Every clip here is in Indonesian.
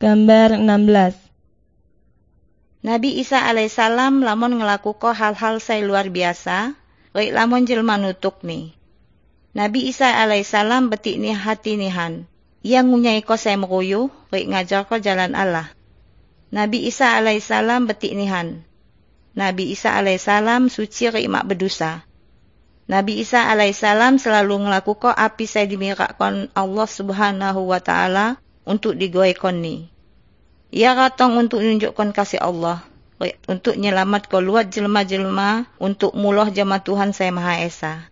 Gambar 16 Nabi Isa alaihissalam lamun ngelakuko hal-hal saya luar biasa, Rek lamun jelma nutuk nih. Nabi Isa alaihissalam betik ni hati nihan. Ia ngunyai ko saya meruyuh, rek ngajar ko jalan Allah. Nabi Isa alaihissalam betik nihan. Nabi Isa alaihissalam suci rek mak berdosa. Nabi Isa alaihissalam selalu ngelakukan api saya dimirakkan Allah subhanahu wa ta'ala untuk digoykan ni. Ia ratong untuk menunjukkan kasih Allah. Untuk nyelamat keluar jelma-jelma untuk mulah jama Tuhan saya Maha Esa.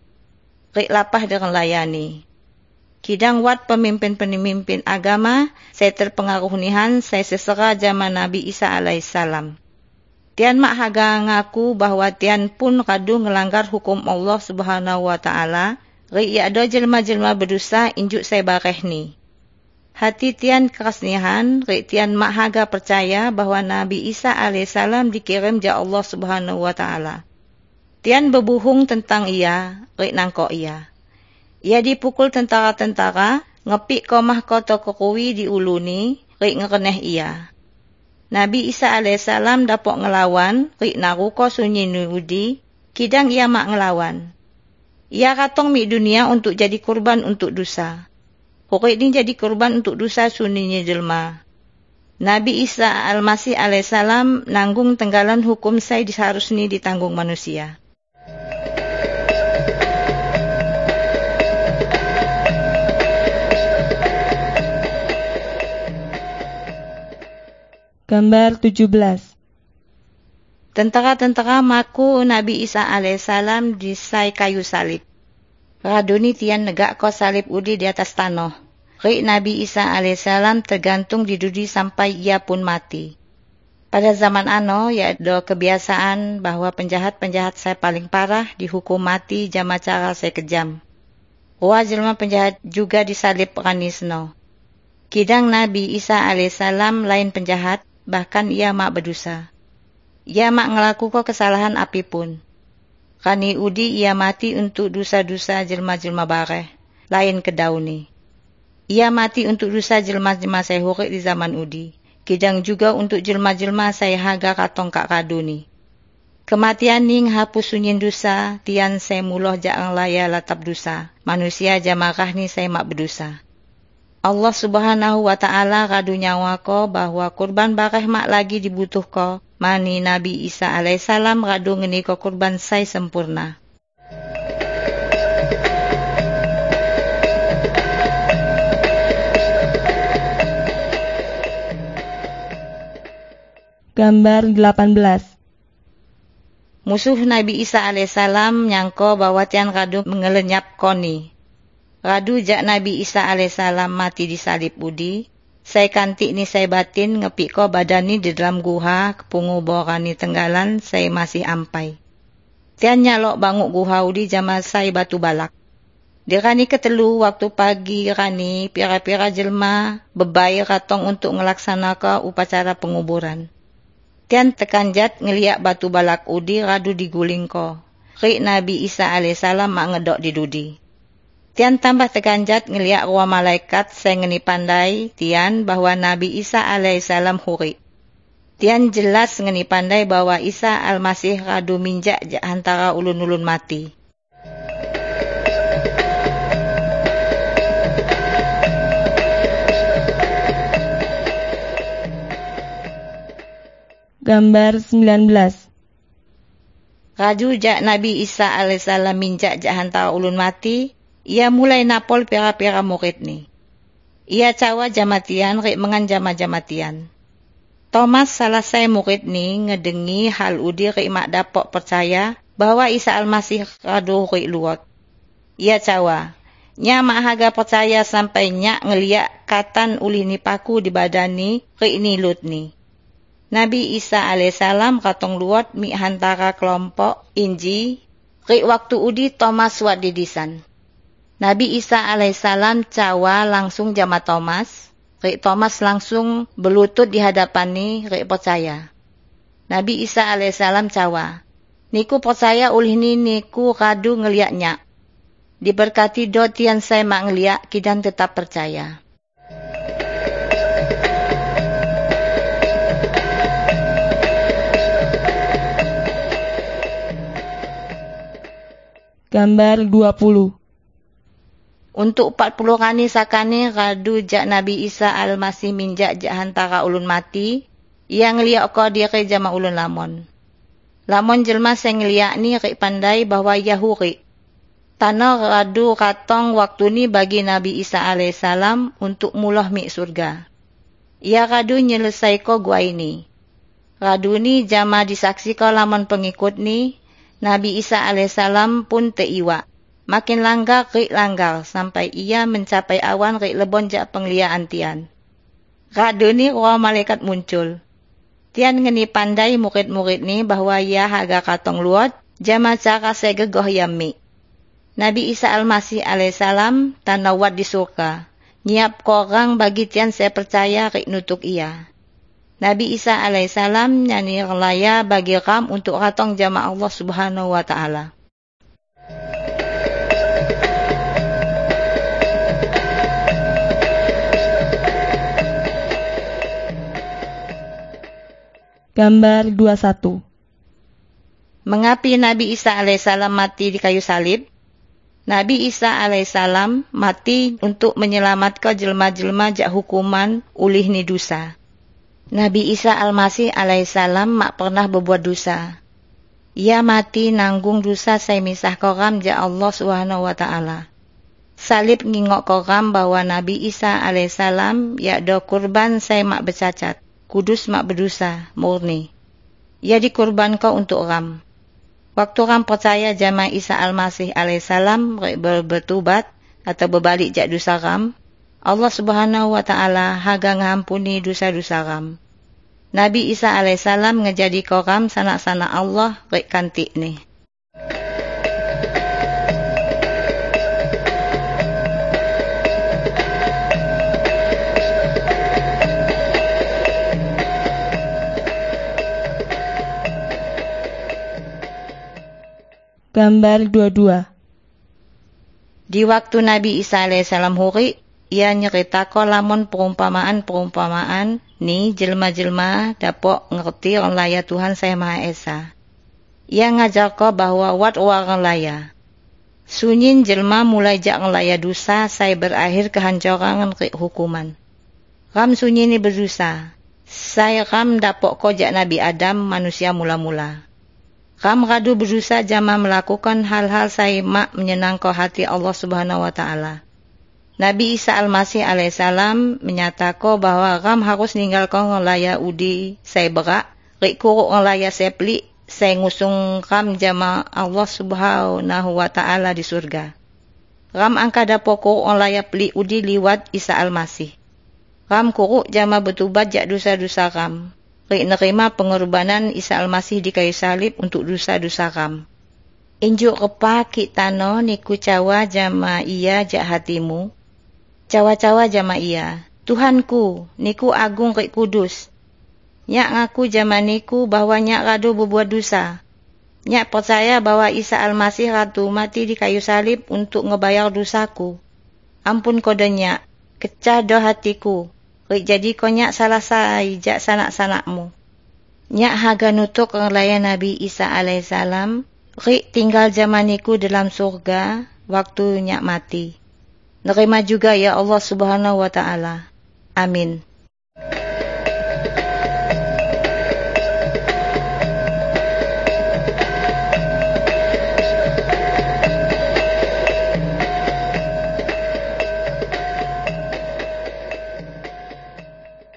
Rik lapah dengan layani. Kidang wat pemimpin-pemimpin agama, saya terpengaruh nihan, saya sesera jama Nabi Isa alaihissalam. Tian mak haga ngaku bahwa tian pun kadu ngelanggar hukum Allah subhanahu wa ta'ala, ya ada jelma-jelma berdosa injuk saya bareh ni. Hati tian kerasnihan, rik tian haga percaya bahwa Nabi Isa alaihissalam dikirim ja Allah subhanahu wa ta'ala. Tian berbuhung tentang ia, rik nangko ia. Ia dipukul tentara-tentara, ngepik komah kota di uluni, rik ngereneh ia. Nabi Isa alaihissalam dapat ngelawan, rik naruko sunyi nuudi, kidang ia mak ngelawan. Ia katong mi dunia untuk jadi kurban untuk dosa. Pokok ini jadi korban untuk dosa suninya jelma. Nabi Isa Al-Masih alaihissalam nanggung tenggalan hukum saya diharusnya ditanggung manusia. Gambar 17 Tentara-tentara maku Nabi Isa alaihissalam disai kayu salib. Raduni tian negak ko salib udi di atas tanah. Rik Nabi Isa alaihissalam tergantung di dudi sampai ia pun mati. Pada zaman ano, ya ada kebiasaan bahwa penjahat-penjahat saya paling parah dihukum mati jama cara saya kejam. Wah penjahat juga disalib ranisno. Kidang Nabi Isa alaihissalam lain penjahat, bahkan ia mak berdosa. Ia mak ngelakukan kesalahan apa pun. Kani udi ia mati untuk dosa-dosa jelma-jelma bareh, lain ke dauni. Ia mati untuk dosa jelma-jelma saya hurik di zaman udi. Kidang juga untuk jelma-jelma saya haga katong kak kaduni. Kematian ning hapus sunyin dosa, tian saya muloh jaang laya latap dosa. Manusia jamakah ni saya mak berdosa. Allah subhanahu wa ta'ala kadu nyawa ko bahwa kurban bareh mak lagi dibutuh ko mani Nabi Isa alaihissalam radu ngeni ko kurban sai sempurna. Gambar 18 Musuh Nabi Isa alaihissalam nyangko bahwa tian radu mengelenyap koni. Radu jak Nabi Isa alaihissalam mati di salib budi, saya kanti ni saya batin ngepik ko badan ni di dalam guha kepungu ni tenggalan saya masih ampai. Tian nyalok banguk guha udi jama saya batu balak. Di rani ketelu waktu pagi rani pira-pira jelma bebai ratong untuk ngelaksanakan upacara penguburan. Tian tekan jat ngeliat batu balak udi radu diguling ko. Rik Nabi Isa alaihissalam mak ngedok di dudi. Tian tambah teganjat ngeliat ruang malaikat saya ngeni pandai Tian bahwa Nabi Isa alaihissalam huri. Tian jelas ngeni pandai bahwa Isa al-Masih radu minjak antara ulun-ulun mati. Gambar 19 Raju jak Nabi Isa alaihissalam minjak antara ulun mati, ia mulai napol pera-pera murid ni. Ia cawa jamatian rik mengan jama-jamatian. Thomas saya murid ni ngedengi hal udi rik mak dapok percaya bahwa Isa Al-Masih radu rik luot. Ia cawa, nya mak haga percaya sampai nyak ngeliat katan uli ni paku di badan ni rik ni lut ni. Nabi Isa alaihissalam katong luot mi hantara kelompok inji rik waktu udi Thomas wat didisan. Nabi Isa alaihissalam cawa langsung jama Thomas. Rik Thomas langsung berlutut di ni rik percaya. Nabi Isa alaihissalam cawa. Niku percaya ulih ni niku kadu ngeliatnya. Diberkati doa yang saya mak ngeliak kidan tetap percaya. Gambar 20 untuk 40 kani sakani radu jak Nabi Isa al-Masih minjak jak hantara ulun mati, yang liak ko diri jama ulun lamon. Lamon jelma sing liak ni rik pandai bahwa Yahuri. Tanah radu katong waktu ni bagi Nabi Isa alaihissalam untuk mulah mi surga. Ia radu nyelesai ko gua ini. Radu ni jama disaksi ko pengikut ni, Nabi Isa alaihissalam pun teiwa. Makin langgar rik langgar sampai ia mencapai awan rik lebon jak pengliaan tian. Roh malaikat muncul. Tian ngeni pandai murid-murid ni bahwa ia haga katong luot jama cara segegoh yami. Nabi Isa Al-Masih alaihissalam tanawat di surga. Nyiap korang bagi tian saya percaya rik nutuk ia. Nabi Isa alaihissalam nyanyi relaya bagi ram untuk katong jama Allah subhanahu wa ta'ala. Gambar 21. Mengapi Nabi Isa alaihissalam mati di kayu salib? Nabi Isa alaihissalam mati untuk menyelamatkan jelma-jelma jak hukuman ulih ni dosa. Nabi Isa al-Masih alaihissalam mak pernah berbuat dosa. Ia mati nanggung dosa saya misah koram ja Allah subhanahu wa ta'ala. Salib ngingok koram bahwa Nabi Isa alaihissalam ya do kurban saya mak bercacat kudus mak berdosa, murni. Ia dikurban kau untuk ram. Waktu ram percaya jama Isa Al-Masih alaihissalam berbetubat atau berbalik jak dosa ram, Allah subhanahu wa ta'ala haga ngampuni dosa-dosa ram. Nabi Isa alaihissalam ngejadi kau ram sanak-sanak Allah rek kantik ni. Gambar 22. Di waktu Nabi Isa alaihissalam huri, ia nyerita lamun perumpamaan-perumpamaan ni jelma-jelma dapok ngerti orang laya Tuhan saya Maha Esa. Ia ngajar ko bahwa wat orang laya. Sunyin jelma mulai jak ngelaya dosa, saya berakhir kehancuran hukuman. Ram sunyi ni berdosa. Saya ram dapok ko jak Nabi Adam manusia mula-mula. Ram radu berusaha jama melakukan hal-hal saya mak menyenangkan hati Allah subhanahu wa ta'ala. Nabi Isa al-Masih alaihissalam menyatakan bahwa ram harus ninggalkan ngelaya udi saya berak, rik kuruk ngelaya saya pelik, saya ngusung ram jama Allah subhanahu wa ta'ala di surga. Ram angka dapo kuruk ngelaya pelik udi liwat Isa al-Masih. Ram kuruk jama betubat jak dosa-dosa ram nerima pengorbanan Isa Al-Masih di kayu salib untuk dosa-dosa ram. Injuk repa ki tano niku cawa jama iya jak hatimu. Cawa-cawa jama iya. Tuhanku, niku agung rik kudus. Nyak ngaku jama niku bahwa nyak radu berbuat dosa. Nyak percaya bahwa Isa Al-Masih ratu mati di kayu salib untuk ngebayar dosaku. Ampun kodenya, kecah do hatiku. Rik jadi kau nyak salah sai jak sanak-sanakmu. Nyak haga nutuk ngelayan Nabi Isa alaihissalam. Rik tinggal zamaniku dalam surga waktu nyak mati. Nerima juga ya Allah subhanahu wa ta'ala. Amin.